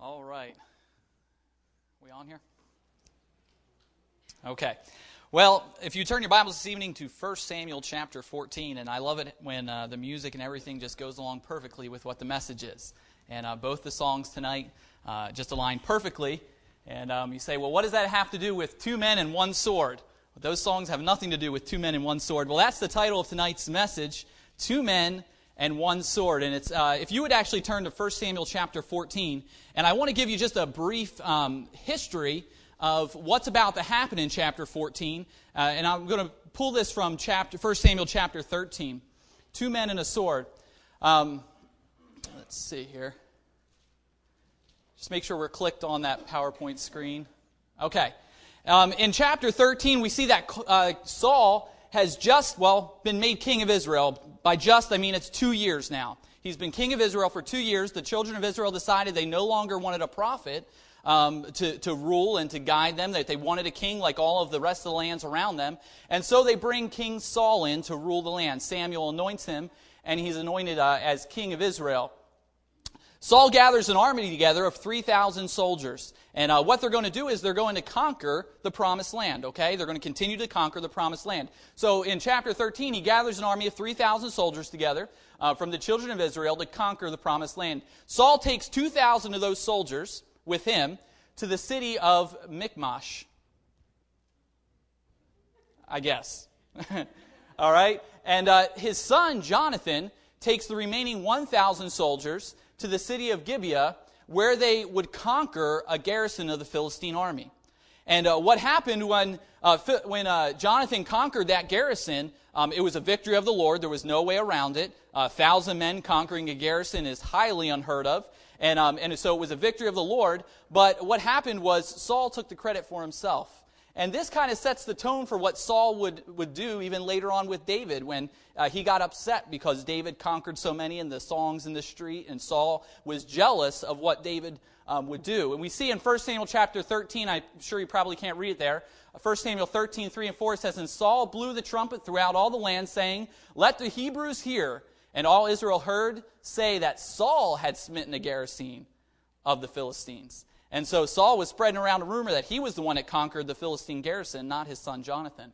All right. We on here? Okay. Well, if you turn your Bibles this evening to 1 Samuel chapter 14, and I love it when uh, the music and everything just goes along perfectly with what the message is. And uh, both the songs tonight uh, just align perfectly. And um, you say, well, what does that have to do with two men and one sword? Those songs have nothing to do with two men and one sword. Well, that's the title of tonight's message Two Men and one sword. And it's, uh, if you would actually turn to 1 Samuel chapter 14, and I want to give you just a brief um, history of what's about to happen in chapter 14. Uh, and I'm going to pull this from chapter 1 Samuel chapter 13. Two men and a sword. Um, let's see here. Just make sure we're clicked on that PowerPoint screen. Okay. Um, in chapter 13, we see that uh, Saul has just, well, been made king of Israel. By just, I mean it's two years now. He's been king of Israel for two years. The children of Israel decided they no longer wanted a prophet um, to, to rule and to guide them, that they wanted a king like all of the rest of the lands around them. And so they bring King Saul in to rule the land. Samuel anoints him, and he's anointed uh, as king of Israel. Saul gathers an army together of 3,000 soldiers. And uh, what they're going to do is they're going to conquer the promised land, okay? They're going to continue to conquer the promised land. So in chapter 13, he gathers an army of 3,000 soldiers together uh, from the children of Israel to conquer the promised land. Saul takes 2,000 of those soldiers with him to the city of Michmash. I guess. All right? And uh, his son, Jonathan, takes the remaining 1,000 soldiers to the city of Gibeah, where they would conquer a garrison of the Philistine army. And uh, what happened when, uh, when uh, Jonathan conquered that garrison, um, it was a victory of the Lord. There was no way around it. A thousand men conquering a garrison is highly unheard of. And, um, and so it was a victory of the Lord. But what happened was Saul took the credit for himself. And this kind of sets the tone for what Saul would, would do even later on with David when uh, he got upset because David conquered so many in the songs in the street, and Saul was jealous of what David um, would do. And we see in 1 Samuel chapter 13, I'm sure you probably can't read it there. 1 Samuel 13, 3 and 4 says, And Saul blew the trumpet throughout all the land, saying, Let the Hebrews hear. And all Israel heard say that Saul had smitten a garrison of the Philistines. And so Saul was spreading around a rumor that he was the one that conquered the Philistine garrison, not his son Jonathan.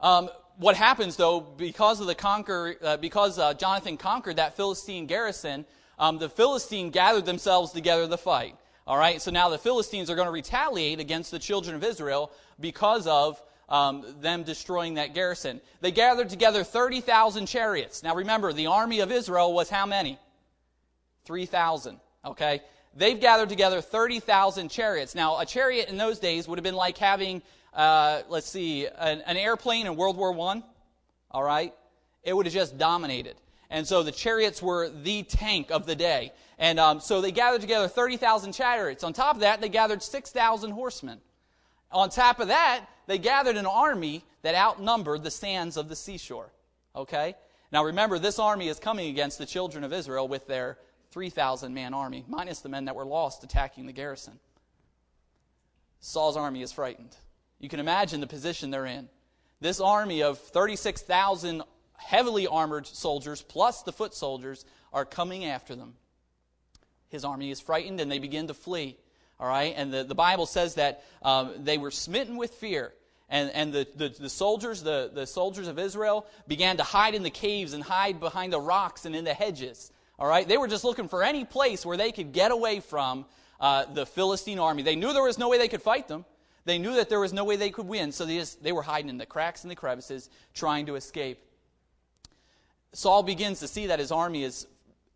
Um, what happens though, because of the conquer, uh, because uh, Jonathan conquered that Philistine garrison, um, the Philistine gathered themselves together to fight. All right, so now the Philistines are going to retaliate against the children of Israel because of um, them destroying that garrison. They gathered together 30,000 chariots. Now remember, the army of Israel was how many? 3,000. Okay? They've gathered together 30,000 chariots. Now, a chariot in those days would have been like having, uh, let's see, an, an airplane in World War I. All right? It would have just dominated. And so the chariots were the tank of the day. And um, so they gathered together 30,000 chariots. On top of that, they gathered 6,000 horsemen. On top of that, they gathered an army that outnumbered the sands of the seashore. Okay? Now remember, this army is coming against the children of Israel with their 3,000 man army, minus the men that were lost attacking the garrison. Saul's army is frightened. You can imagine the position they're in. This army of 36,000 heavily armored soldiers, plus the foot soldiers, are coming after them. His army is frightened and they begin to flee. All right? And the, the Bible says that um, they were smitten with fear. And, and the, the, the, soldiers, the, the soldiers of Israel, began to hide in the caves and hide behind the rocks and in the hedges. All right? They were just looking for any place where they could get away from uh, the Philistine army. They knew there was no way they could fight them. They knew that there was no way they could win, so they, just, they were hiding in the cracks and the crevices, trying to escape. Saul begins to see that his army is,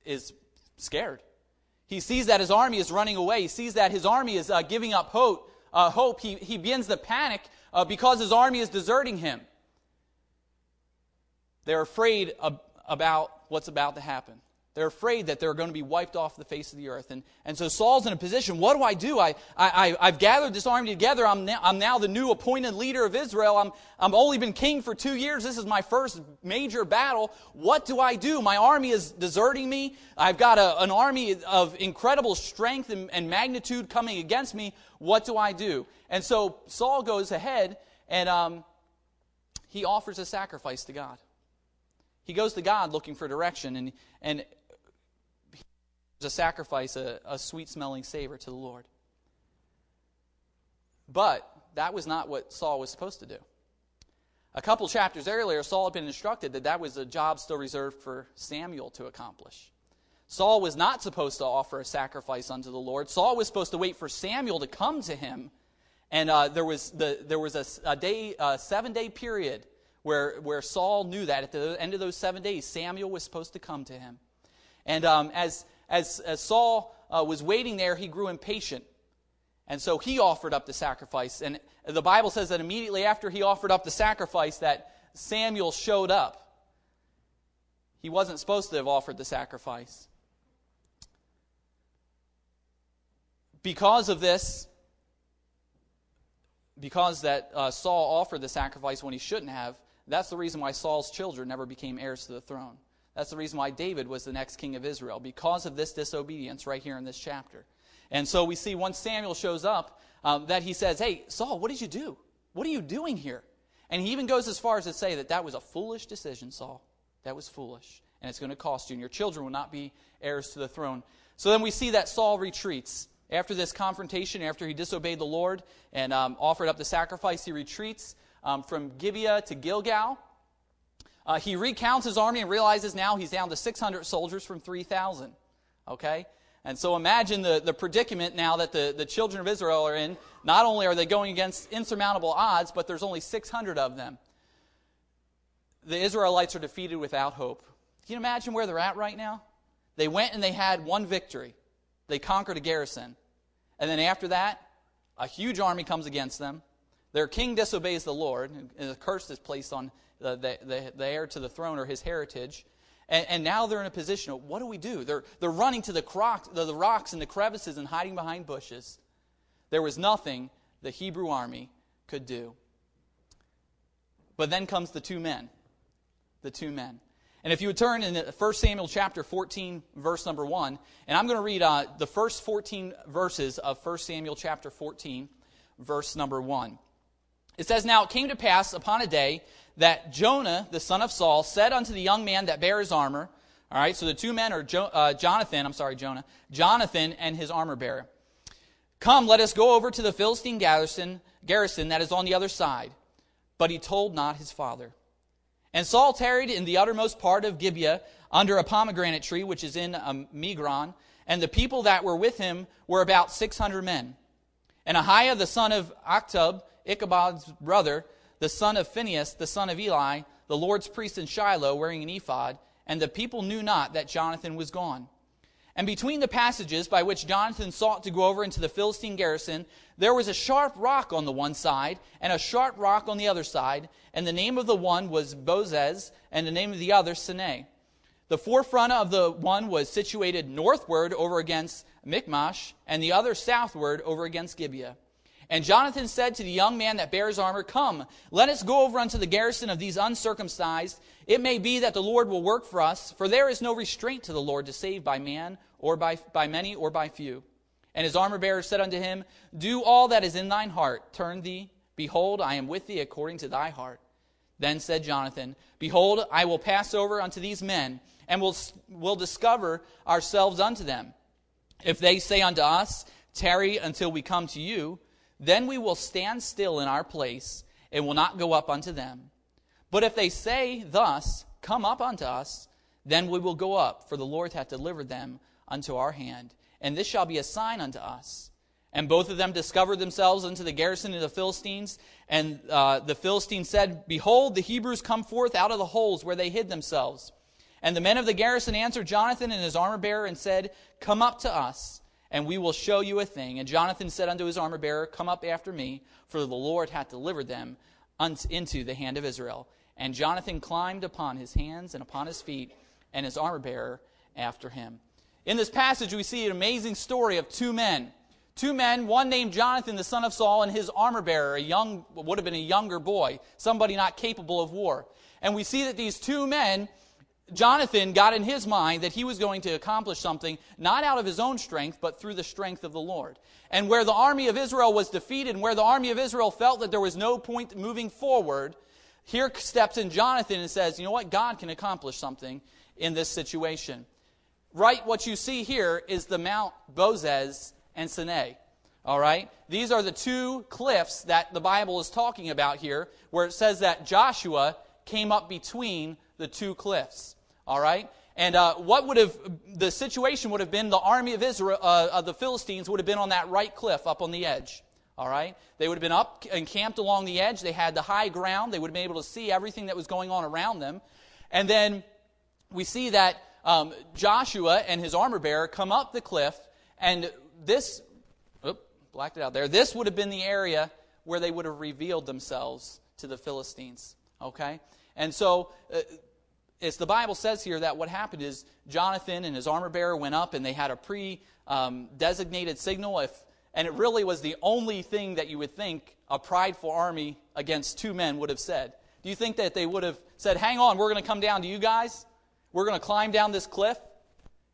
is scared. He sees that his army is running away. He sees that his army is uh, giving up hope. Uh, hope. He, he begins to panic uh, because his army is deserting him. They're afraid of, about what's about to happen. They're afraid that they're going to be wiped off the face of the earth. And, and so Saul's in a position what do I do? I, I, I've gathered this army together. I'm now, I'm now the new appointed leader of Israel. I'm, I'm only been king for two years. This is my first major battle. What do I do? My army is deserting me. I've got a, an army of incredible strength and, and magnitude coming against me. What do I do? And so Saul goes ahead and um, he offers a sacrifice to God. He goes to God looking for direction. And, and to sacrifice a, a sweet smelling savor to the Lord. But that was not what Saul was supposed to do. A couple chapters earlier, Saul had been instructed that that was a job still reserved for Samuel to accomplish. Saul was not supposed to offer a sacrifice unto the Lord. Saul was supposed to wait for Samuel to come to him. And uh, there was, the, there was a, a day, a seven day period where, where Saul knew that at the end of those seven days, Samuel was supposed to come to him. And um, as, as, as Saul uh, was waiting there, he grew impatient. And so he offered up the sacrifice. And the Bible says that immediately after he offered up the sacrifice, that Samuel showed up. He wasn't supposed to have offered the sacrifice. Because of this, because that uh, Saul offered the sacrifice when he shouldn't have, that's the reason why Saul's children never became heirs to the throne. That's the reason why David was the next king of Israel, because of this disobedience right here in this chapter. And so we see once Samuel shows up, um, that he says, Hey, Saul, what did you do? What are you doing here? And he even goes as far as to say that that was a foolish decision, Saul. That was foolish. And it's going to cost you, and your children will not be heirs to the throne. So then we see that Saul retreats. After this confrontation, after he disobeyed the Lord and um, offered up the sacrifice, he retreats um, from Gibeah to Gilgal. Uh, he recounts his army and realizes now he's down to 600 soldiers from 3,000. Okay? And so imagine the, the predicament now that the, the children of Israel are in. Not only are they going against insurmountable odds, but there's only 600 of them. The Israelites are defeated without hope. Can you imagine where they're at right now? They went and they had one victory. They conquered a garrison. And then after that, a huge army comes against them. Their king disobeys the Lord, and a curse is placed on the, the, the, heir to the throne or his heritage. And, and, now they're in a position of what do we do? They're, they're running to the, croc, the, the rocks and the crevices and hiding behind bushes. There was nothing the Hebrew army could do. But then comes the two men. The two men. And if you would turn in 1 Samuel chapter 14, verse number 1, and I'm going to read uh, the first 14 verses of 1 Samuel chapter 14, verse number 1. It says, Now it came to pass upon a day that Jonah, the son of Saul, said unto the young man that bare his armor, all right, so the two men are jo- uh, Jonathan, I'm sorry, Jonah, Jonathan and his armor bearer. Come, let us go over to the Philistine garrison, garrison that is on the other side. But he told not his father. And Saul tarried in the uttermost part of Gibeah under a pomegranate tree, which is in um, Migron, and the people that were with him were about 600 men. And Ahiah, the son of Ahitub, Ichabod's brother, the son of Phinehas, the son of Eli, the Lord's priest in Shiloh, wearing an ephod, and the people knew not that Jonathan was gone. And between the passages by which Jonathan sought to go over into the Philistine garrison, there was a sharp rock on the one side, and a sharp rock on the other side, and the name of the one was Bozez, and the name of the other Seneh. The forefront of the one was situated northward over against Michmash, and the other southward over against Gibeah. And Jonathan said to the young man that bears armor, Come, let us go over unto the garrison of these uncircumcised. It may be that the Lord will work for us, for there is no restraint to the Lord to save by man, or by, by many, or by few. And his armor bearer said unto him, Do all that is in thine heart. Turn thee. Behold, I am with thee according to thy heart. Then said Jonathan, Behold, I will pass over unto these men, and will, will discover ourselves unto them. If they say unto us, Tarry until we come to you, then we will stand still in our place and will not go up unto them. But if they say thus, Come up unto us, then we will go up, for the Lord hath delivered them unto our hand. And this shall be a sign unto us. And both of them discovered themselves unto the garrison of the Philistines. And uh, the Philistines said, Behold, the Hebrews come forth out of the holes where they hid themselves. And the men of the garrison answered Jonathan and his armor bearer and said, Come up to us and we will show you a thing. And Jonathan said unto his armor bearer, Come up after me, for the Lord hath delivered them into the hand of Israel. And Jonathan climbed upon his hands and upon his feet, and his armor bearer after him. In this passage, we see an amazing story of two men. Two men, one named Jonathan, the son of Saul, and his armor bearer, a young, would have been a younger boy, somebody not capable of war. And we see that these two men Jonathan got in his mind that he was going to accomplish something not out of his own strength, but through the strength of the Lord. And where the army of Israel was defeated, and where the army of Israel felt that there was no point moving forward, here steps in Jonathan and says, You know what? God can accomplish something in this situation. right, what you see here is the Mount Bozez and Seneh. All right? These are the two cliffs that the Bible is talking about here, where it says that Joshua came up between the two cliffs. All right? And uh, what would have, the situation would have been the army of Israel, uh, of the Philistines would have been on that right cliff up on the edge. All right? They would have been up encamped along the edge. They had the high ground. They would have been able to see everything that was going on around them. And then we see that um, Joshua and his armor bearer come up the cliff, and this, oop, blacked it out there, this would have been the area where they would have revealed themselves to the Philistines. Okay? And so, uh, as the Bible says here, that what happened is Jonathan and his armor bearer went up and they had a pre um, designated signal. If, and it really was the only thing that you would think a prideful army against two men would have said. Do you think that they would have said, Hang on, we're going to come down to you guys? We're going to climb down this cliff?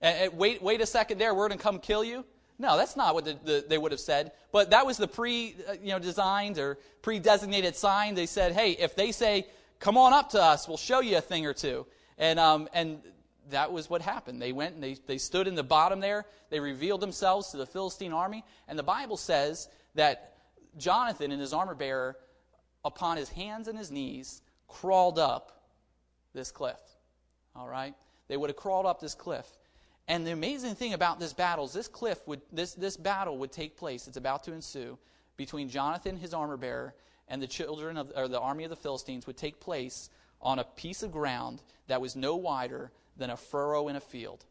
And, and wait, wait a second there, we're going to come kill you? No, that's not what the, the, they would have said. But that was the pre uh, you know, designed or pre designated sign. They said, Hey, if they say, Come on up to us, we'll show you a thing or two. And, um, and that was what happened. They went and they, they stood in the bottom there. They revealed themselves to the Philistine army. And the Bible says that Jonathan and his armor bearer, upon his hands and his knees, crawled up this cliff. All right? They would have crawled up this cliff. And the amazing thing about this battle is this cliff would this, this battle would take place. It's about to ensue between Jonathan, his armor bearer, and the children of or the army of the Philistines would take place on a piece of ground that was no wider than a furrow in a field.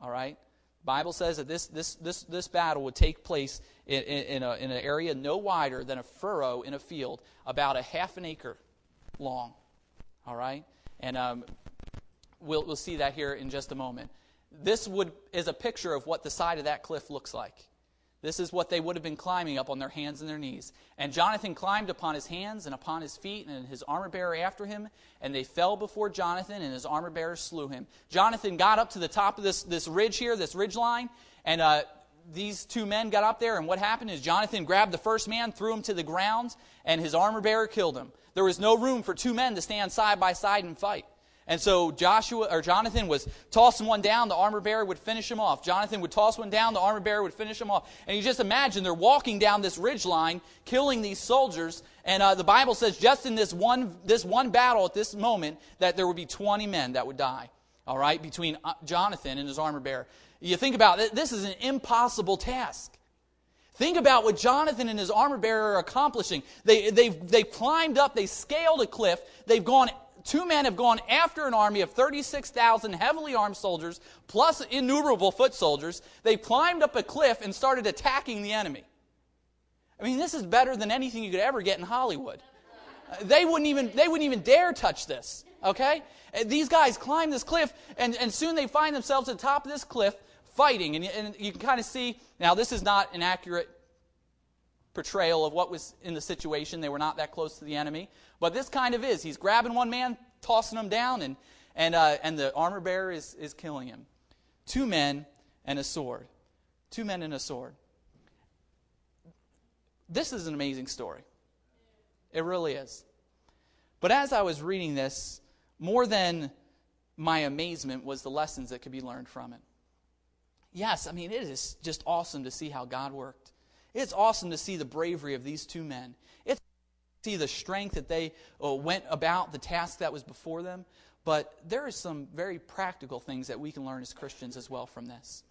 All right? Bible says that this, this, this, this battle would take place in, in, in, a, in an area no wider than a furrow in a field, about a half an acre long. All right? And um, we'll, we'll see that here in just a moment. This would, is a picture of what the side of that cliff looks like. This is what they would have been climbing up on their hands and their knees. And Jonathan climbed upon his hands and upon his feet, and his armor bearer after him, and they fell before Jonathan, and his armor bearer slew him. Jonathan got up to the top of this, this ridge here, this ridge line, and uh, these two men got up there, and what happened is Jonathan grabbed the first man, threw him to the ground, and his armor bearer killed him. There was no room for two men to stand side by side and fight. And so Joshua or Jonathan was tossing one down, the armor bearer would finish him off. Jonathan would toss one down, the armor bearer would finish him off. And you just imagine they're walking down this ridge line, killing these soldiers. And uh, the Bible says just in this one this one battle at this moment that there would be 20 men that would die. All right, between uh, Jonathan and his armor bearer. You think about it, this is an impossible task. Think about what Jonathan and his armor bearer are accomplishing. They, they've, they've climbed up, they scaled a cliff, they've gone two men have gone after an army of 36,000 heavily armed soldiers, plus innumerable foot soldiers. They climbed up a cliff and started attacking the enemy. I mean, this is better than anything you could ever get in Hollywood. Uh, they wouldn't even, they wouldn't even dare touch this, okay? Uh, these guys climb this cliff, and, and soon they find themselves at the top of this cliff fighting. And, and you can kind of see, now, this is not an accurate portrayal of what was in the situation. They were not that close to the enemy. But this kind of is. He's grabbing one man, tossing him down, and, and, uh, and the armor bearer is, is killing him. Two men and a sword. Two men and a sword. This is an amazing story. It really is. But as I was reading this, more than my amazement was the lessons that could be learned from it. Yes, I mean, it is just awesome to see how God worked. It's awesome to see the bravery of these two men. It's awesome to see the strength that they uh, went about the task that was before them. But there are some very practical things that we can learn as Christians as well from this.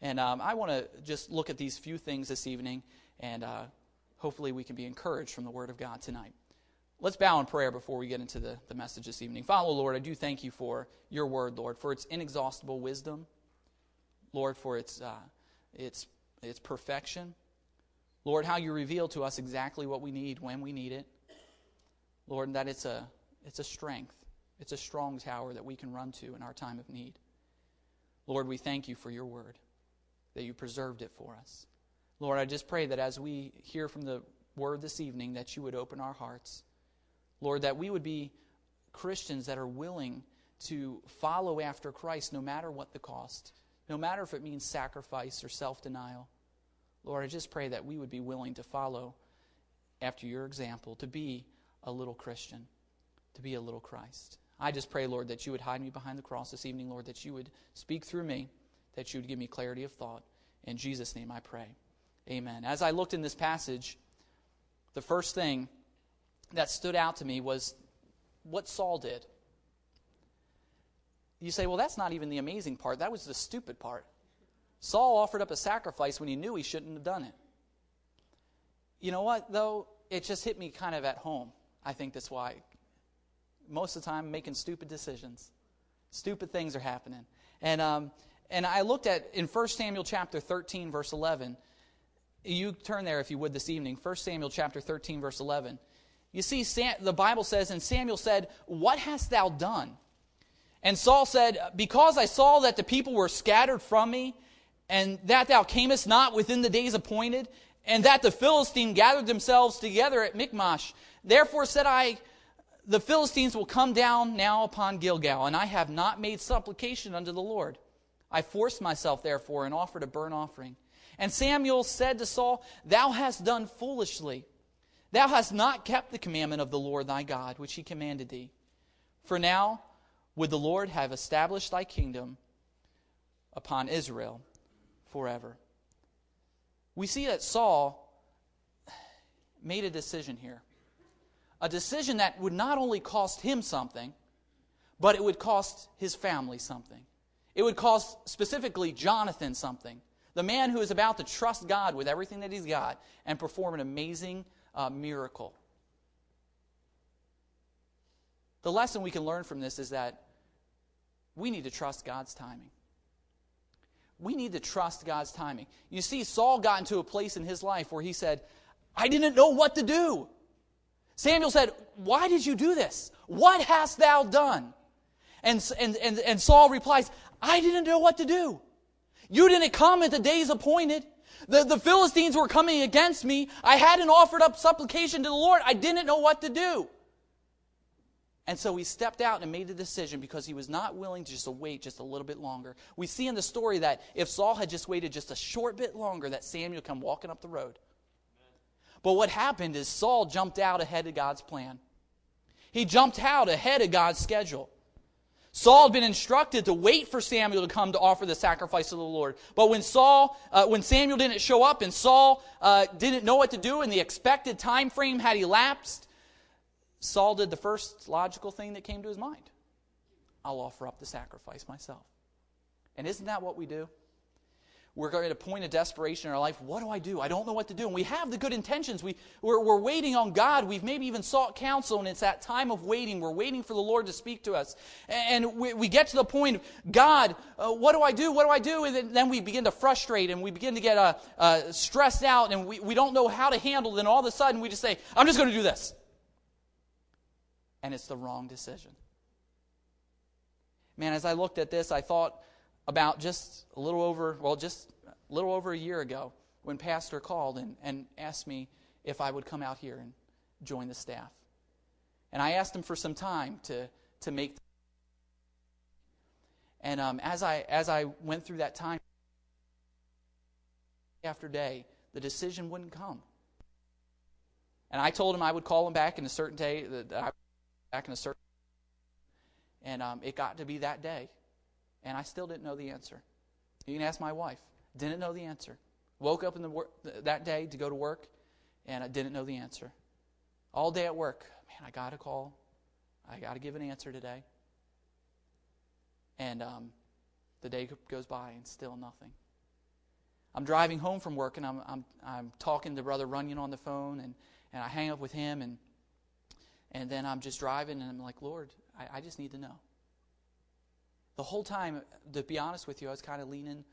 And um, I want to just look at these few things this evening, and uh, hopefully we can be encouraged from the Word of God tonight. Let's bow in prayer before we get into the, the message this evening. Father, Lord, I do thank you for your Word, Lord, for its inexhaustible wisdom, Lord, for its, uh, its, its perfection. Lord, how you reveal to us exactly what we need when we need it. Lord, that it's a, it's a strength, it's a strong tower that we can run to in our time of need. Lord, we thank you for your word, that you preserved it for us. Lord, I just pray that as we hear from the word this evening, that you would open our hearts. Lord, that we would be Christians that are willing to follow after Christ no matter what the cost, no matter if it means sacrifice or self denial. Lord, I just pray that we would be willing to follow after your example, to be a little Christian, to be a little Christ. I just pray, Lord, that you would hide me behind the cross this evening, Lord, that you would speak through me, that you would give me clarity of thought. In Jesus' name I pray. Amen. As I looked in this passage, the first thing that stood out to me was what Saul did. You say, well, that's not even the amazing part. That was the stupid part. Saul offered up a sacrifice when he knew he shouldn't have done it. You know what, though? It just hit me kind of at home. I think that's why. Most of the time, making stupid decisions. Stupid things are happening. And, um, and I looked at in 1 Samuel chapter 13, verse 11. You turn there if you would this evening. 1 Samuel chapter 13, verse 11. You see, the Bible says, And Samuel said, What hast thou done? And Saul said, Because I saw that the people were scattered from me, and that thou camest not within the days appointed, and that the Philistine gathered themselves together at Michmash. Therefore said I, The Philistines will come down now upon Gilgal, and I have not made supplication unto the Lord. I forced myself, therefore, and offered a burnt offering. And Samuel said to Saul, Thou hast done foolishly. Thou hast not kept the commandment of the Lord thy God, which he commanded thee. For now would the Lord have established thy kingdom upon Israel forever. We see that Saul made a decision here. A decision that would not only cost him something, but it would cost his family something. It would cost specifically Jonathan something. The man who is about to trust God with everything that he's got and perform an amazing uh, miracle. The lesson we can learn from this is that we need to trust God's timing. We need to trust God's timing. You see, Saul got into a place in his life where he said, I didn't know what to do. Samuel said, Why did you do this? What hast thou done? And, and, and, and Saul replies, I didn't know what to do. You didn't come at the days appointed. The, the Philistines were coming against me. I hadn't offered up supplication to the Lord. I didn't know what to do. And so he stepped out and made the decision because he was not willing to just wait just a little bit longer. We see in the story that if Saul had just waited just a short bit longer, that Samuel come walking up the road. But what happened is Saul jumped out ahead of God's plan. He jumped out ahead of God's schedule. Saul had been instructed to wait for Samuel to come to offer the sacrifice of the Lord. But when Saul, uh, when Samuel didn't show up and Saul uh, didn't know what to do and the expected time frame had elapsed, Saul did the first logical thing that came to his mind. I'll offer up the sacrifice myself. And isn't that what we do? we're going at a point of desperation in our life. What do I do? I don't know what to do. And we have the good intentions. We, we're, we're waiting on God. We've maybe even sought counsel, and it's that time of waiting. We're waiting for the Lord to speak to us. And we, we get to the point of, God, uh, what do I do? What do I do? And then we begin to frustrate and we begin to get uh, uh, stressed out and we, we don't know how to handle it. And all of a sudden we just say, I'm just going to do this. And it's the wrong decision. Man, as I looked at this, I thought, about just a little over, well, just a little over a year ago when Pastor called and, and asked me if I would come out here and join the staff. And I asked him for some time to, to make. And um, as, I, as I went through that time, day after day, the decision wouldn't come. And I told him I would call him back in a certain day, that I back in a certain and um, it got to be that day and I still didn't know the answer. You can ask my wife. Didn't know the answer. Woke up in the wor- that day to go to work, and I didn't know the answer. All day at work, man, I got a call. I got to give an answer today. And um, the day goes by, and still nothing. I'm driving home from work, and I'm, I'm, I'm talking to Brother Runyon on the phone, and, and I hang up with him, and, and then I'm just driving, and I'm like, Lord, I, I just need to know. The whole time, to be honest with you, I was kind of leaning.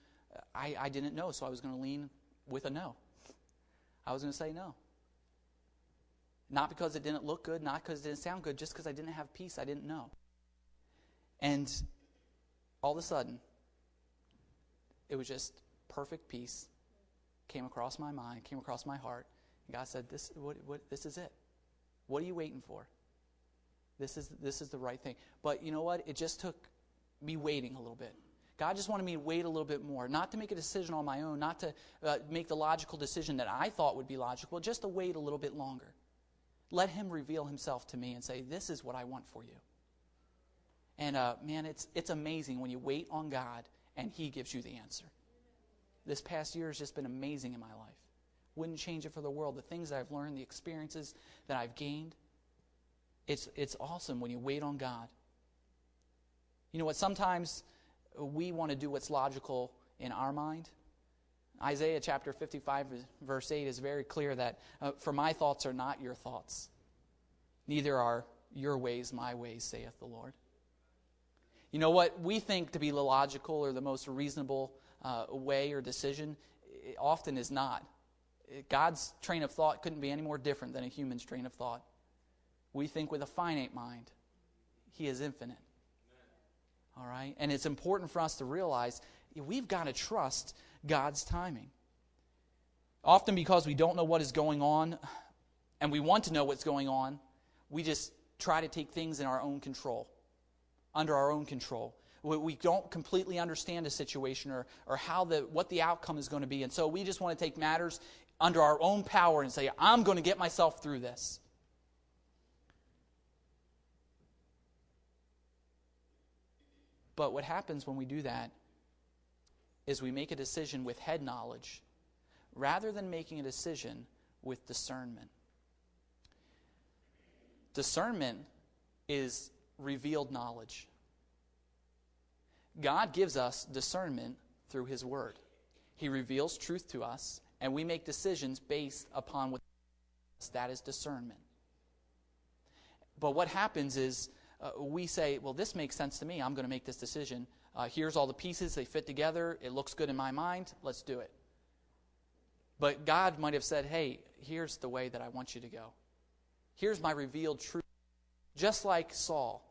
I, I didn't know, so I was going to lean with a no. I was going to say no. Not because it didn't look good, not because it didn't sound good, just because I didn't have peace. I didn't know. And all of a sudden, it was just perfect peace came across my mind, came across my heart. And God said, this, what, what, this is it. What are you waiting for? This is, this is the right thing. But you know what? It just took me waiting a little bit. God just wanted me to wait a little bit more, not to make a decision on my own, not to uh, make the logical decision that I thought would be logical, just to wait a little bit longer. Let Him reveal Himself to me and say, This is what I want for you. And uh, man, it's, it's amazing when you wait on God and He gives you the answer. This past year has just been amazing in my life. Wouldn't change it for the world. The things that I've learned, the experiences that I've gained. It's, it's awesome when you wait on God. You know what? Sometimes we want to do what's logical in our mind. Isaiah chapter 55, verse 8 is very clear that, uh, For my thoughts are not your thoughts, neither are your ways my ways, saith the Lord. You know what we think to be the logical or the most reasonable uh, way or decision often is not. God's train of thought couldn't be any more different than a human's train of thought. We think with a finite mind, He is infinite. All right? And it's important for us to realize we've got to trust God's timing. Often, because we don't know what is going on and we want to know what's going on, we just try to take things in our own control, under our own control. We don't completely understand a situation or, or how the, what the outcome is going to be. And so we just want to take matters under our own power and say, I'm going to get myself through this. But what happens when we do that is we make a decision with head knowledge rather than making a decision with discernment. Discernment is revealed knowledge. God gives us discernment through His Word. He reveals truth to us, and we make decisions based upon what that is discernment. But what happens is uh, we say, well, this makes sense to me. I'm going to make this decision. Uh, here's all the pieces. They fit together. It looks good in my mind. Let's do it. But God might have said, hey, here's the way that I want you to go. Here's my revealed truth. Just like Saul.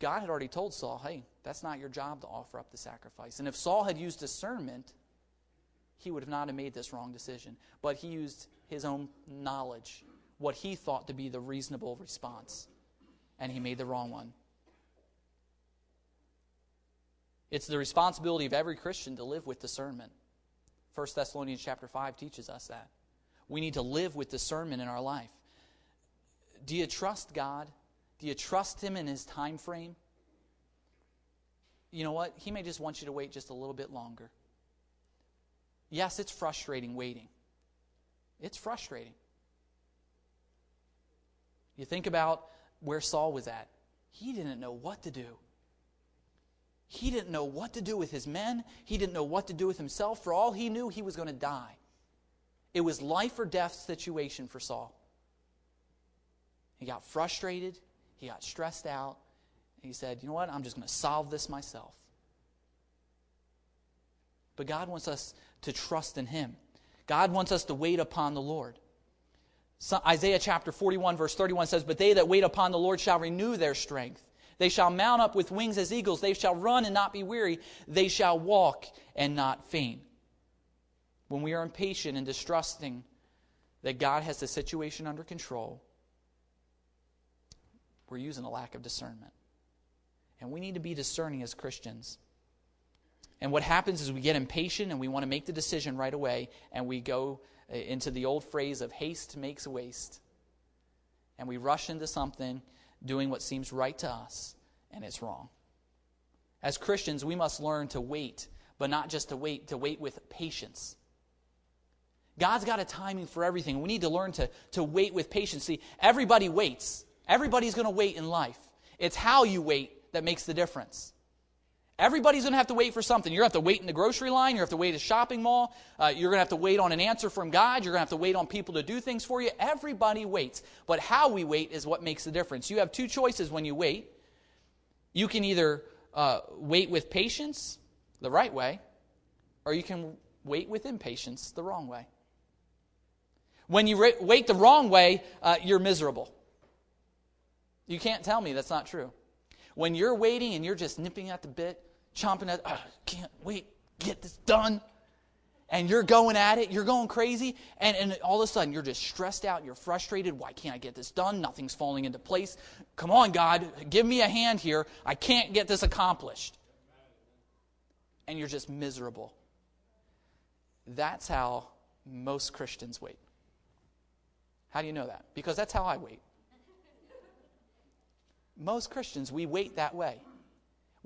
God had already told Saul, hey, that's not your job to offer up the sacrifice. And if Saul had used discernment, he would have not have made this wrong decision. But he used his own knowledge, what he thought to be the reasonable response. And he made the wrong one. It's the responsibility of every Christian to live with discernment. 1 Thessalonians chapter 5 teaches us that. We need to live with discernment in our life. Do you trust God? Do you trust him in his time frame? You know what? He may just want you to wait just a little bit longer. Yes, it's frustrating waiting. It's frustrating. You think about where Saul was at. He didn't know what to do. He didn't know what to do with his men. He didn't know what to do with himself. For all he knew, he was going to die. It was life or death situation for Saul. He got frustrated. He got stressed out. He said, You know what? I'm just going to solve this myself. But God wants us to trust in Him. God wants us to wait upon the Lord. So Isaiah chapter 41, verse 31 says, But they that wait upon the Lord shall renew their strength. They shall mount up with wings as eagles. They shall run and not be weary. They shall walk and not faint. When we are impatient and distrusting that God has the situation under control, we're using a lack of discernment. And we need to be discerning as Christians. And what happens is we get impatient and we want to make the decision right away, and we go uh, into the old phrase of haste makes waste. And we rush into something doing what seems right to us, and it's wrong. As Christians, we must learn to wait, but not just to wait, to wait with patience. God's got a timing for everything. We need to learn to, to wait with patience. See, everybody waits. Everybody's going to wait in life. It's how you wait that makes the difference. Everybody's going to have to wait for something. You're going to have to wait in the grocery line. You're going to have to wait at a shopping mall. Uh, you're going to have to wait on an answer from God. You're going to have to wait on people to do things for you. Everybody waits. But how we wait is what makes the difference. You have two choices when you wait. You can either uh, wait with patience, the right way, or you can wait with impatience, the wrong way. When you re- wait the wrong way, uh, you're miserable. You can't tell me that's not true. When you're waiting and you're just nipping at the bit, chomping at, oh, can't wait, get this done. And you're going at it, you're going crazy, and, and all of a sudden you're just stressed out, you're frustrated. Why can't I get this done? Nothing's falling into place. Come on, God, give me a hand here. I can't get this accomplished. And you're just miserable. That's how most Christians wait. How do you know that? Because that's how I wait. Most Christians, we wait that way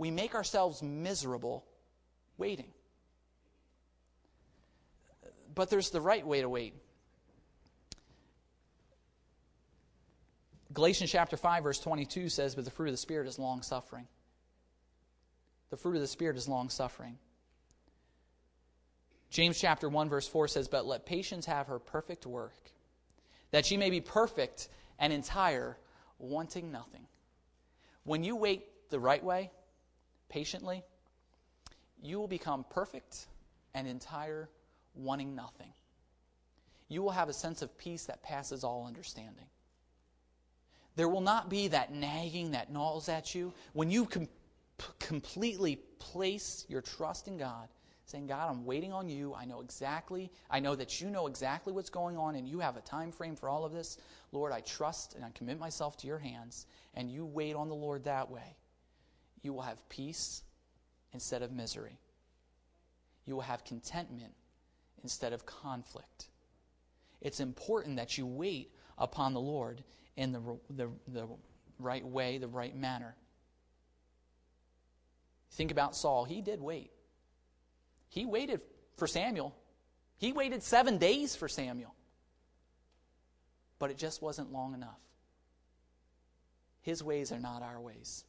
we make ourselves miserable waiting. But there's the right way to wait. Galatians chapter 5 verse 22 says, "But the fruit of the spirit is long suffering." The fruit of the spirit is long suffering. James chapter 1 verse 4 says, "But let patience have her perfect work, that she may be perfect and entire, wanting nothing." When you wait the right way, patiently, you will become perfect and entire, wanting nothing. You will have a sense of peace that passes all understanding. There will not be that nagging that gnaws at you. When you com- completely place your trust in God, saying, God, I'm waiting on you. I know exactly, I know that you know exactly what's going on and you have a time frame for all of this. Lord, I trust and I commit myself to your hands, and you wait on the Lord that way. You will have peace instead of misery. You will have contentment instead of conflict. It's important that you wait upon the Lord in the, the, the right way, the right manner. Think about Saul. He did wait. He waited for Samuel. He waited seven days for Samuel. But it just wasn't long enough. His ways are not our ways,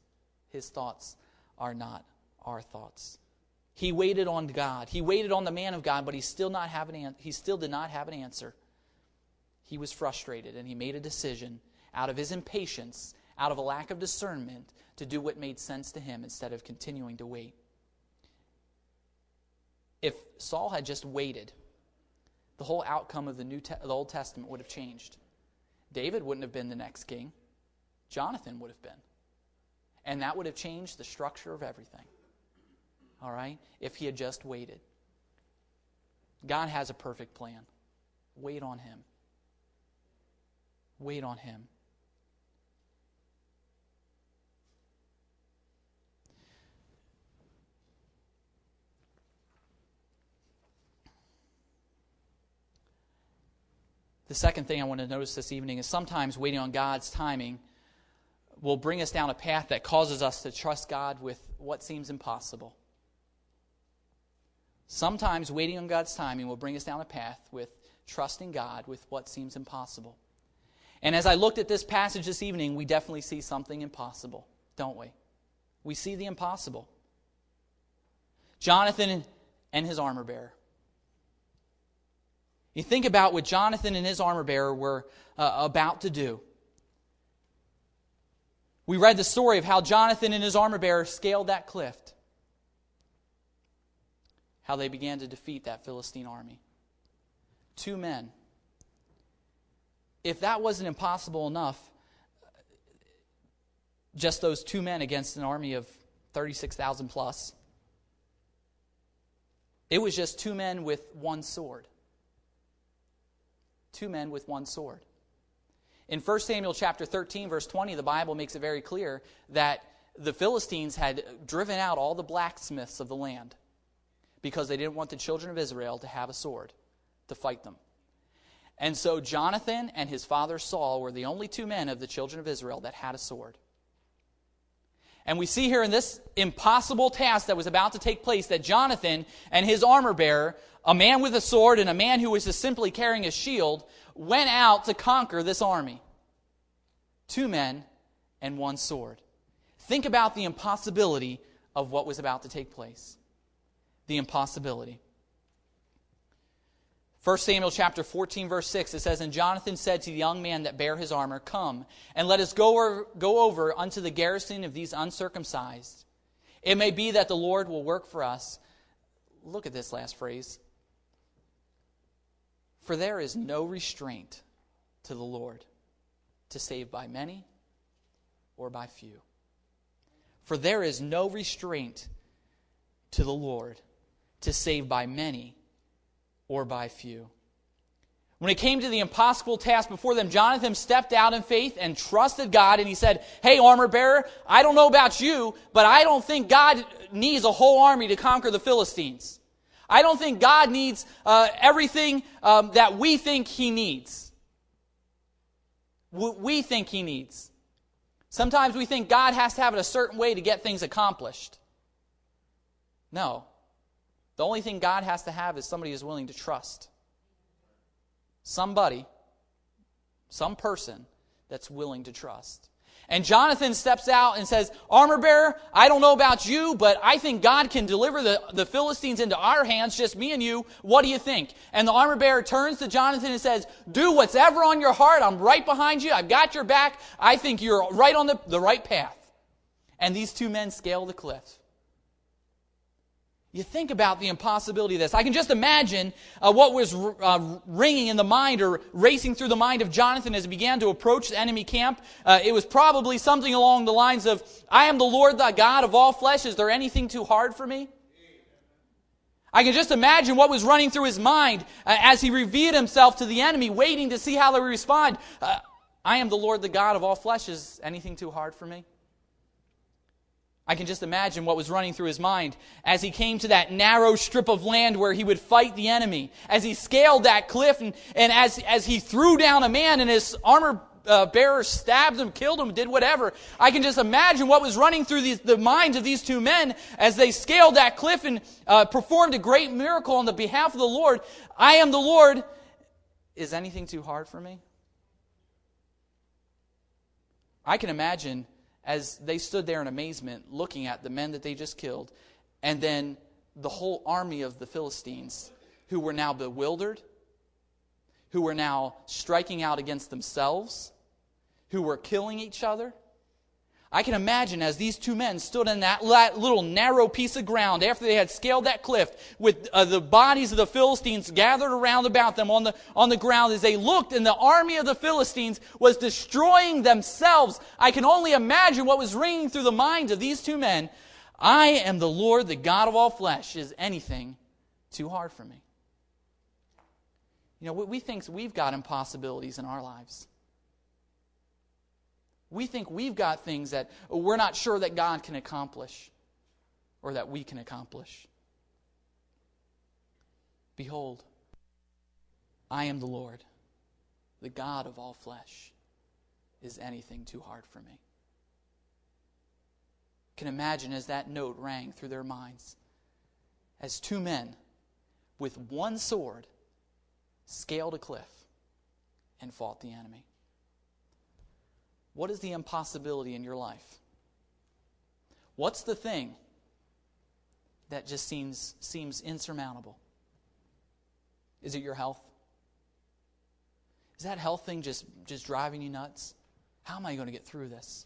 His thoughts are not our thoughts. He waited on God. He waited on the man of God, but he still, not have an, he still did not have an answer. He was frustrated and he made a decision out of his impatience, out of a lack of discernment, to do what made sense to him instead of continuing to wait. If Saul had just waited, the whole outcome of the, New Te- the Old Testament would have changed. David wouldn't have been the next king, Jonathan would have been. And that would have changed the structure of everything. All right? If he had just waited. God has a perfect plan. Wait on him. Wait on him. The second thing I want to notice this evening is sometimes waiting on God's timing will bring us down a path that causes us to trust God with what seems impossible. Sometimes waiting on God's timing will bring us down a path with trusting God with what seems impossible. And as I looked at this passage this evening, we definitely see something impossible, don't we? We see the impossible. Jonathan and his armor bearer. You think about what Jonathan and his armor bearer were uh, about to do. We read the story of how Jonathan and his armor bearer scaled that cliff, how they began to defeat that Philistine army. Two men. If that wasn't impossible enough, just those two men against an army of 36,000 plus, it was just two men with one sword two men with one sword. In 1 Samuel chapter 13 verse 20 the Bible makes it very clear that the Philistines had driven out all the blacksmiths of the land because they didn't want the children of Israel to have a sword to fight them. And so Jonathan and his father Saul were the only two men of the children of Israel that had a sword. And we see here in this impossible task that was about to take place that Jonathan and his armor bearer, a man with a sword and a man who was just simply carrying a shield, went out to conquer this army. Two men and one sword. Think about the impossibility of what was about to take place. The impossibility. 1 Samuel chapter 14, verse 6, it says, And Jonathan said to the young man that bare his armor, Come, and let us go over, go over unto the garrison of these uncircumcised. It may be that the Lord will work for us. Look at this last phrase. For there is no restraint to the Lord to save by many or by few. For there is no restraint to the Lord to save by many or by few. When it came to the impossible task before them, Jonathan stepped out in faith and trusted God, and he said, Hey, armor bearer, I don't know about you, but I don't think God needs a whole army to conquer the Philistines. I don't think God needs uh, everything um, that we think he needs. What We think he needs. Sometimes we think God has to have it a certain way to get things accomplished. No. The only thing God has to have is somebody who's willing to trust. Somebody, some person that's willing to trust. And Jonathan steps out and says, Armor bearer, I don't know about you, but I think God can deliver the, the Philistines into our hands, just me and you. What do you think? And the armor bearer turns to Jonathan and says, Do what's ever on your heart. I'm right behind you. I've got your back. I think you're right on the, the right path. And these two men scale the cliff you think about the impossibility of this. I can just imagine uh, what was uh, ringing in the mind or racing through the mind of Jonathan as he began to approach the enemy camp. Uh, it was probably something along the lines of, I am the Lord thy God of all flesh. Is there anything too hard for me? I can just imagine what was running through his mind uh, as he revealed himself to the enemy, waiting to see how they respond. Uh, I am the Lord the God of all flesh. Is anything too hard for me? I can just imagine what was running through his mind as he came to that narrow strip of land where he would fight the enemy, as he scaled that cliff, and, and as, as he threw down a man and his armor uh, bearer stabbed him, killed him, did whatever. I can just imagine what was running through these, the minds of these two men as they scaled that cliff and uh, performed a great miracle on the behalf of the Lord. I am the Lord. Is anything too hard for me? I can imagine as they stood there in amazement looking at the men that they just killed, and then the whole army of the Philistines who were now bewildered, who were now striking out against themselves, who were killing each other. I can imagine as these two men stood in that little narrow piece of ground after they had scaled that cliff with uh, the bodies of the Philistines gathered around about them on the, on the ground as they looked and the army of the Philistines was destroying themselves. I can only imagine what was ringing through the minds of these two men. I am the Lord, the God of all flesh. Is anything too hard for me? You know, we think we've got impossibilities in our lives. We think we've got things that we're not sure that God can accomplish or that we can accomplish. Behold, I am the Lord, the God of all flesh. Is anything too hard for me? can imagine as that note rang through their minds as two men with one sword scaled a cliff and fought the enemy. What is the impossibility in your life? What's the thing that just seems, seems insurmountable? Is it your health? Is that health thing just, just driving you nuts? How am I going to get through this?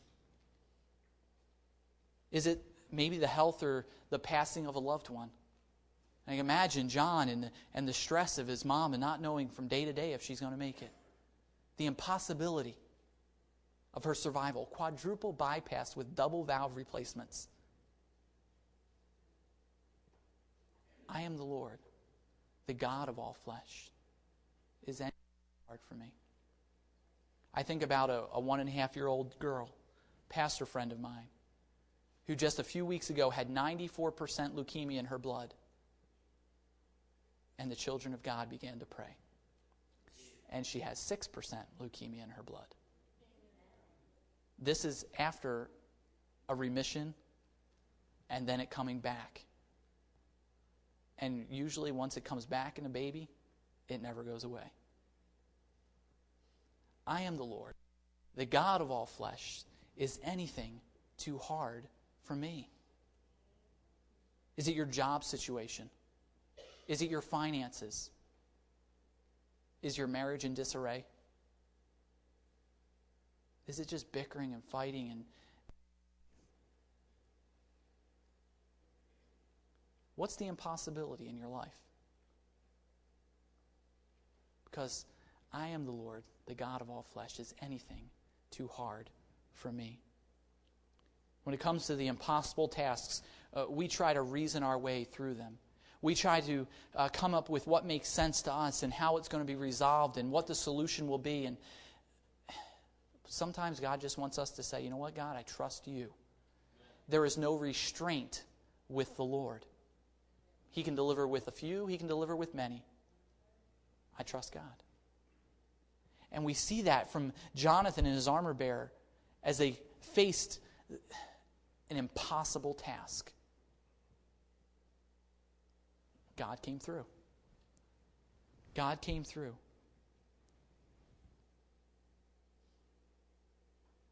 Is it maybe the health or the passing of a loved one? I can imagine John and the, and the stress of his mom and not knowing from day to day if she's going to make it. The impossibility of her survival, quadruple bypass with double valve replacements. I am the Lord, the God of all flesh. Is anything hard for me? I think about a, a one and a half year old girl, pastor friend of mine, who just a few weeks ago had 94% leukemia in her blood. And the children of God began to pray. And she has 6% leukemia in her blood. This is after a remission and then it coming back. And usually, once it comes back in a baby, it never goes away. I am the Lord, the God of all flesh. Is anything too hard for me? Is it your job situation? Is it your finances? Is your marriage in disarray? Is it just bickering and fighting and What's the impossibility in your life? Because I am the Lord, the God of all flesh. Is anything too hard for me? When it comes to the impossible tasks, uh, we try to reason our way through them. We try to uh, come up with what makes sense to us and how it's going to be resolved and what the solution will be. And sometimes God just wants us to say, you know what, God, I trust you. There is no restraint with the Lord. He can deliver with a few, He can deliver with many. I trust God. And we see that from Jonathan and his armor bearer as they faced an impossible task. God came through. God came through.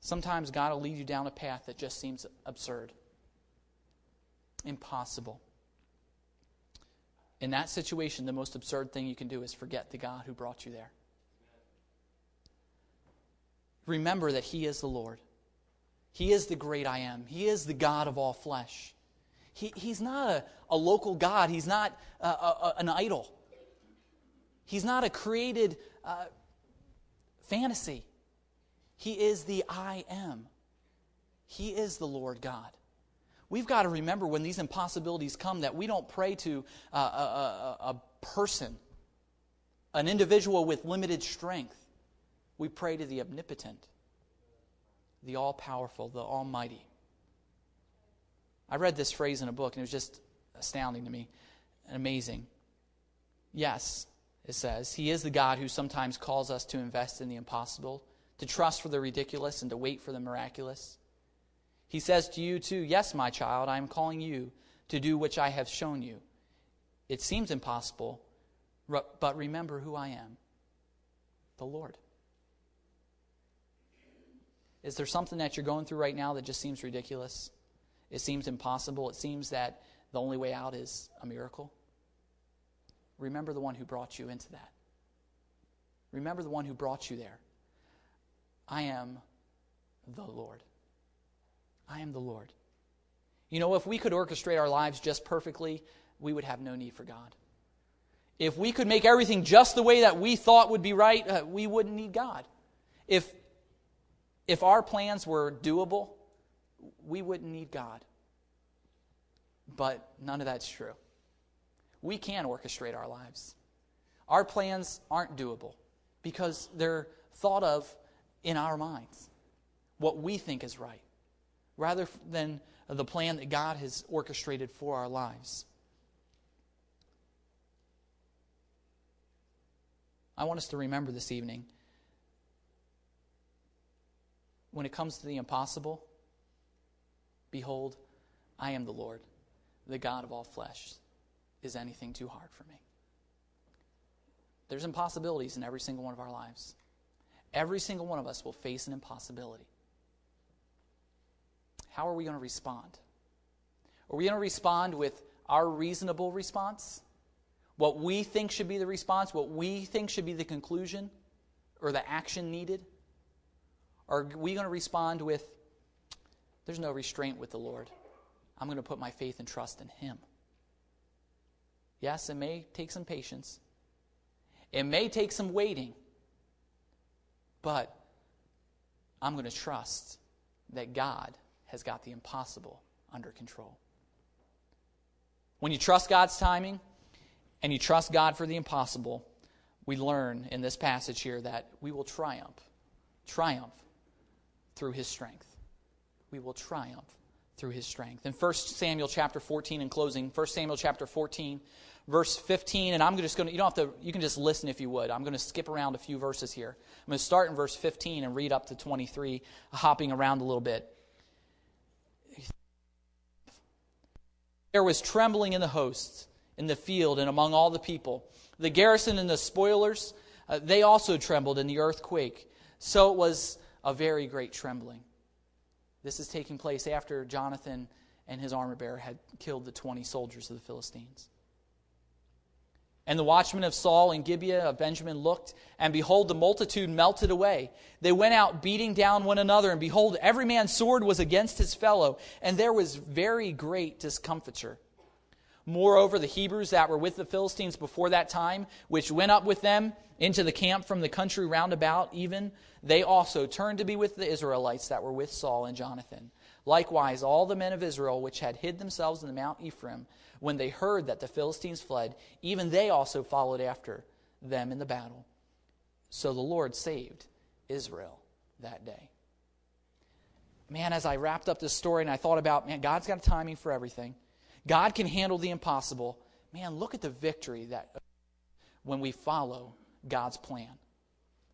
Sometimes God will lead you down a path that just seems absurd, impossible. In that situation, the most absurd thing you can do is forget the God who brought you there. Remember that He is the Lord. He is the great I am. He is the God of all flesh. He, he's not a, a local God, He's not a, a, an idol. He's not a created uh, fantasy. He is the I am. He is the Lord God. We've got to remember when these impossibilities come that we don't pray to uh, a, a, a person, an individual with limited strength. We pray to the omnipotent, the all powerful, the almighty. I read this phrase in a book and it was just astounding to me and amazing. Yes, it says, He is the God who sometimes calls us to invest in the impossible, to trust for the ridiculous, and to wait for the miraculous. He says to you, too, Yes, my child, I am calling you to do which I have shown you. It seems impossible, but remember who I am the Lord. Is there something that you're going through right now that just seems ridiculous? It seems impossible. It seems that the only way out is a miracle. Remember the one who brought you into that. Remember the one who brought you there. I am the Lord. I am the Lord. You know, if we could orchestrate our lives just perfectly, we would have no need for God. If we could make everything just the way that we thought would be right, uh, we wouldn't need God. If, if our plans were doable, we wouldn't need God. But none of that's true. We can orchestrate our lives. Our plans aren't doable because they're thought of in our minds, what we think is right, rather than the plan that God has orchestrated for our lives. I want us to remember this evening when it comes to the impossible, behold, I am the Lord, the God of all flesh. Is anything too hard for me? There's impossibilities in every single one of our lives. Every single one of us will face an impossibility. How are we going to respond? Are we going to respond with our reasonable response? What we think should be the response, what we think should be the conclusion or the action needed? Are we going to respond with, there's no restraint with the Lord? I'm going to put my faith and trust in Him. Yes, it may take some patience, it may take some waiting. But I'm going to trust that God has got the impossible under control. When you trust God's timing and you trust God for the impossible, we learn in this passage here that we will triumph. Triumph through his strength. We will triumph through his strength. In 1 Samuel chapter 14, in closing, 1 Samuel chapter 14, verse 15, and I'm just going to, you don't have to, you can just listen if you would. I'm going to skip around a few verses here. I'm going to start in verse 15 and read up to 23, hopping around a little bit. There was trembling in the hosts, in the field, and among all the people. The garrison and the spoilers, uh, they also trembled in the earthquake. So it was a very great trembling. This is taking place after Jonathan and his armor bearer had killed the 20 soldiers of the Philistines. And the watchmen of Saul and Gibeah of Benjamin looked, and behold, the multitude melted away. They went out beating down one another, and behold, every man's sword was against his fellow, and there was very great discomfiture. Moreover, the Hebrews that were with the Philistines before that time, which went up with them into the camp from the country round about, even, they also turned to be with the Israelites that were with Saul and Jonathan. Likewise, all the men of Israel which had hid themselves in the Mount Ephraim, when they heard that the Philistines fled, even they also followed after them in the battle. So the Lord saved Israel that day. Man, as I wrapped up this story and I thought about, man, God's got a timing for everything. God can handle the impossible. Man, look at the victory that when we follow God's plan.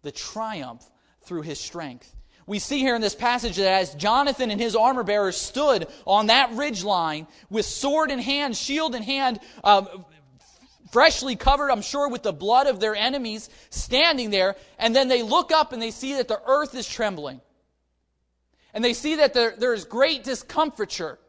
The triumph through his strength. We see here in this passage that as Jonathan and his armor bearers stood on that ridge line with sword in hand, shield in hand, uh, freshly covered, I'm sure, with the blood of their enemies, standing there. And then they look up and they see that the earth is trembling. And they see that there, there is great discomfiture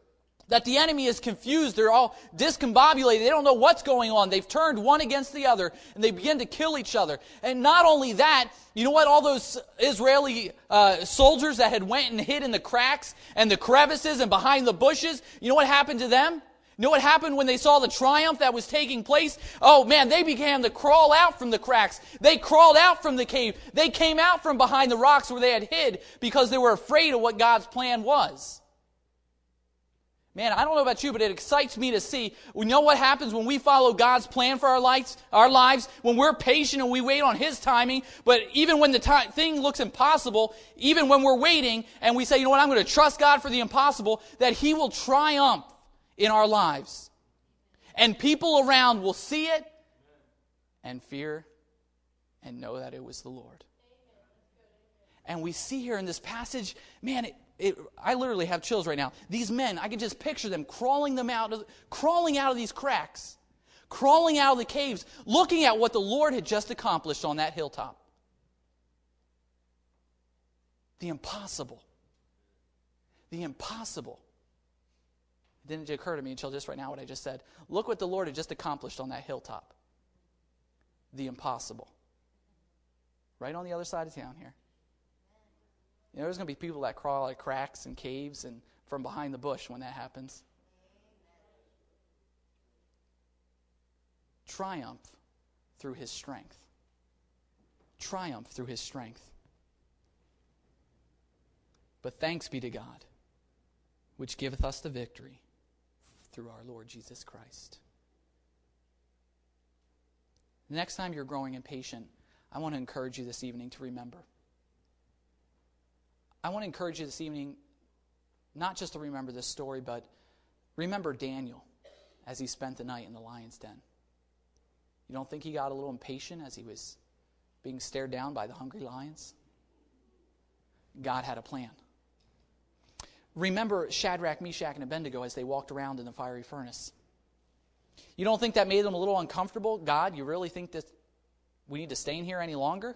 that the enemy is confused. They're all discombobulated. They don't know what's going on. They've turned one against the other and they begin to kill each other. And not only that, you know what? All those Israeli uh, soldiers that had went and hid in the cracks and the crevices and behind the bushes, you know what happened to them? You know what happened when they saw the triumph that was taking place? Oh man, they began to crawl out from the cracks. They crawled out from the cave. They came out from behind the rocks where they had hid because they were afraid of what God's plan was. Man, I don't know about you, but it excites me to see. We know what happens when we follow God's plan for our lives, our lives, when we're patient and we wait on His timing. But even when the thing looks impossible, even when we're waiting and we say, you know what, I'm going to trust God for the impossible, that He will triumph in our lives. And people around will see it and fear and know that it was the Lord. And we see here in this passage, man, it, it, I literally have chills right now. These men, I can just picture them crawling them out, of, crawling out of these cracks, crawling out of the caves, looking at what the Lord had just accomplished on that hilltop. The impossible. The impossible. It didn't occur to me until just right now what I just said. Look what the Lord had just accomplished on that hilltop. The impossible. Right on the other side of town here. You know, there's going to be people that crawl out of cracks and caves and from behind the bush when that happens. Triumph through his strength. Triumph through his strength. But thanks be to God, which giveth us the victory through our Lord Jesus Christ. The next time you're growing impatient, I want to encourage you this evening to remember I want to encourage you this evening not just to remember this story, but remember Daniel as he spent the night in the lion's den. You don't think he got a little impatient as he was being stared down by the hungry lions? God had a plan. Remember Shadrach, Meshach, and Abednego as they walked around in the fiery furnace. You don't think that made them a little uncomfortable? God, you really think that we need to stay in here any longer?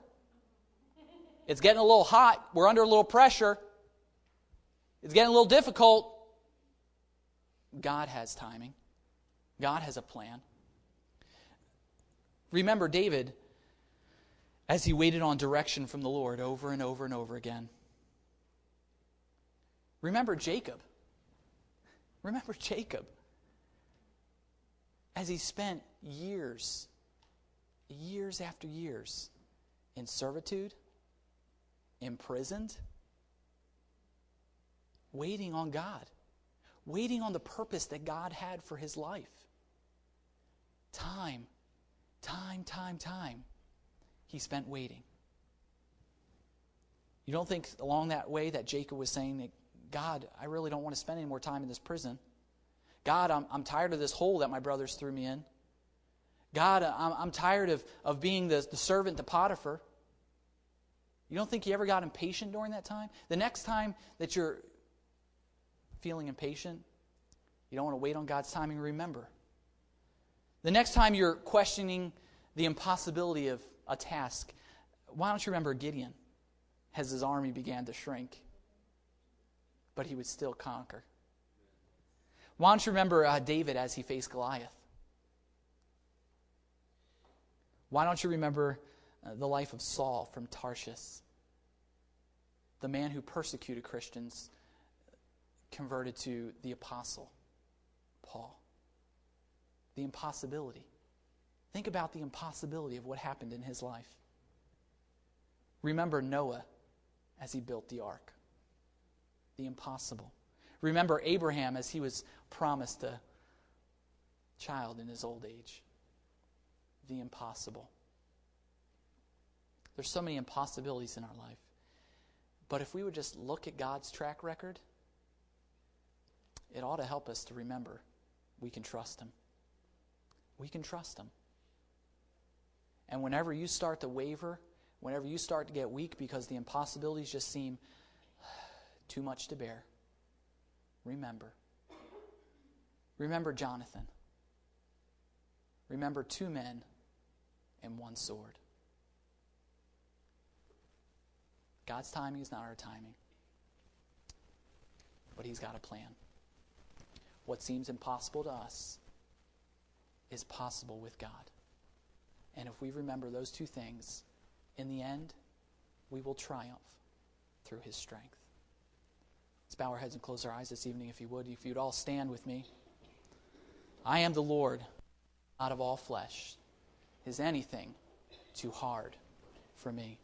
It's getting a little hot. We're under a little pressure. It's getting a little difficult. God has timing, God has a plan. Remember David as he waited on direction from the Lord over and over and over again. Remember Jacob. Remember Jacob as he spent years, years after years in servitude imprisoned, waiting on God, waiting on the purpose that God had for his life. Time, time, time, time, he spent waiting. You don't think along that way that Jacob was saying that, God, I really don't want to spend any more time in this prison. God, I'm, I'm tired of this hole that my brothers threw me in. God, I'm, I'm tired of, of being the, the servant to Potiphar. You don't think you ever got impatient during that time? The next time that you're feeling impatient, you don't want to wait on God's timing, remember. The next time you're questioning the impossibility of a task, why don't you remember Gideon as his army began to shrink? But he would still conquer. Why don't you remember uh, David as he faced Goliath? Why don't you remember Uh, the life of Saul from Tarshish. The man who persecuted Christians converted to the apostle Paul. The impossibility. Think about the impossibility of what happened in his life. Remember Noah as he built the ark. The impossible. Remember Abraham as he was promised a child in his old age. The impossible. There's so many impossibilities in our life. But if we would just look at God's track record, it ought to help us to remember we can trust Him. We can trust Him. And whenever you start to waver, whenever you start to get weak because the impossibilities just seem too much to bear, remember. Remember Jonathan. Remember two men and one sword. God's timing is not our timing, but He's got a plan. What seems impossible to us is possible with God. And if we remember those two things, in the end, we will triumph through His strength. Let's bow our heads and close our eyes this evening, if you would. If you'd all stand with me. I am the Lord, out of all flesh. Is anything too hard for me?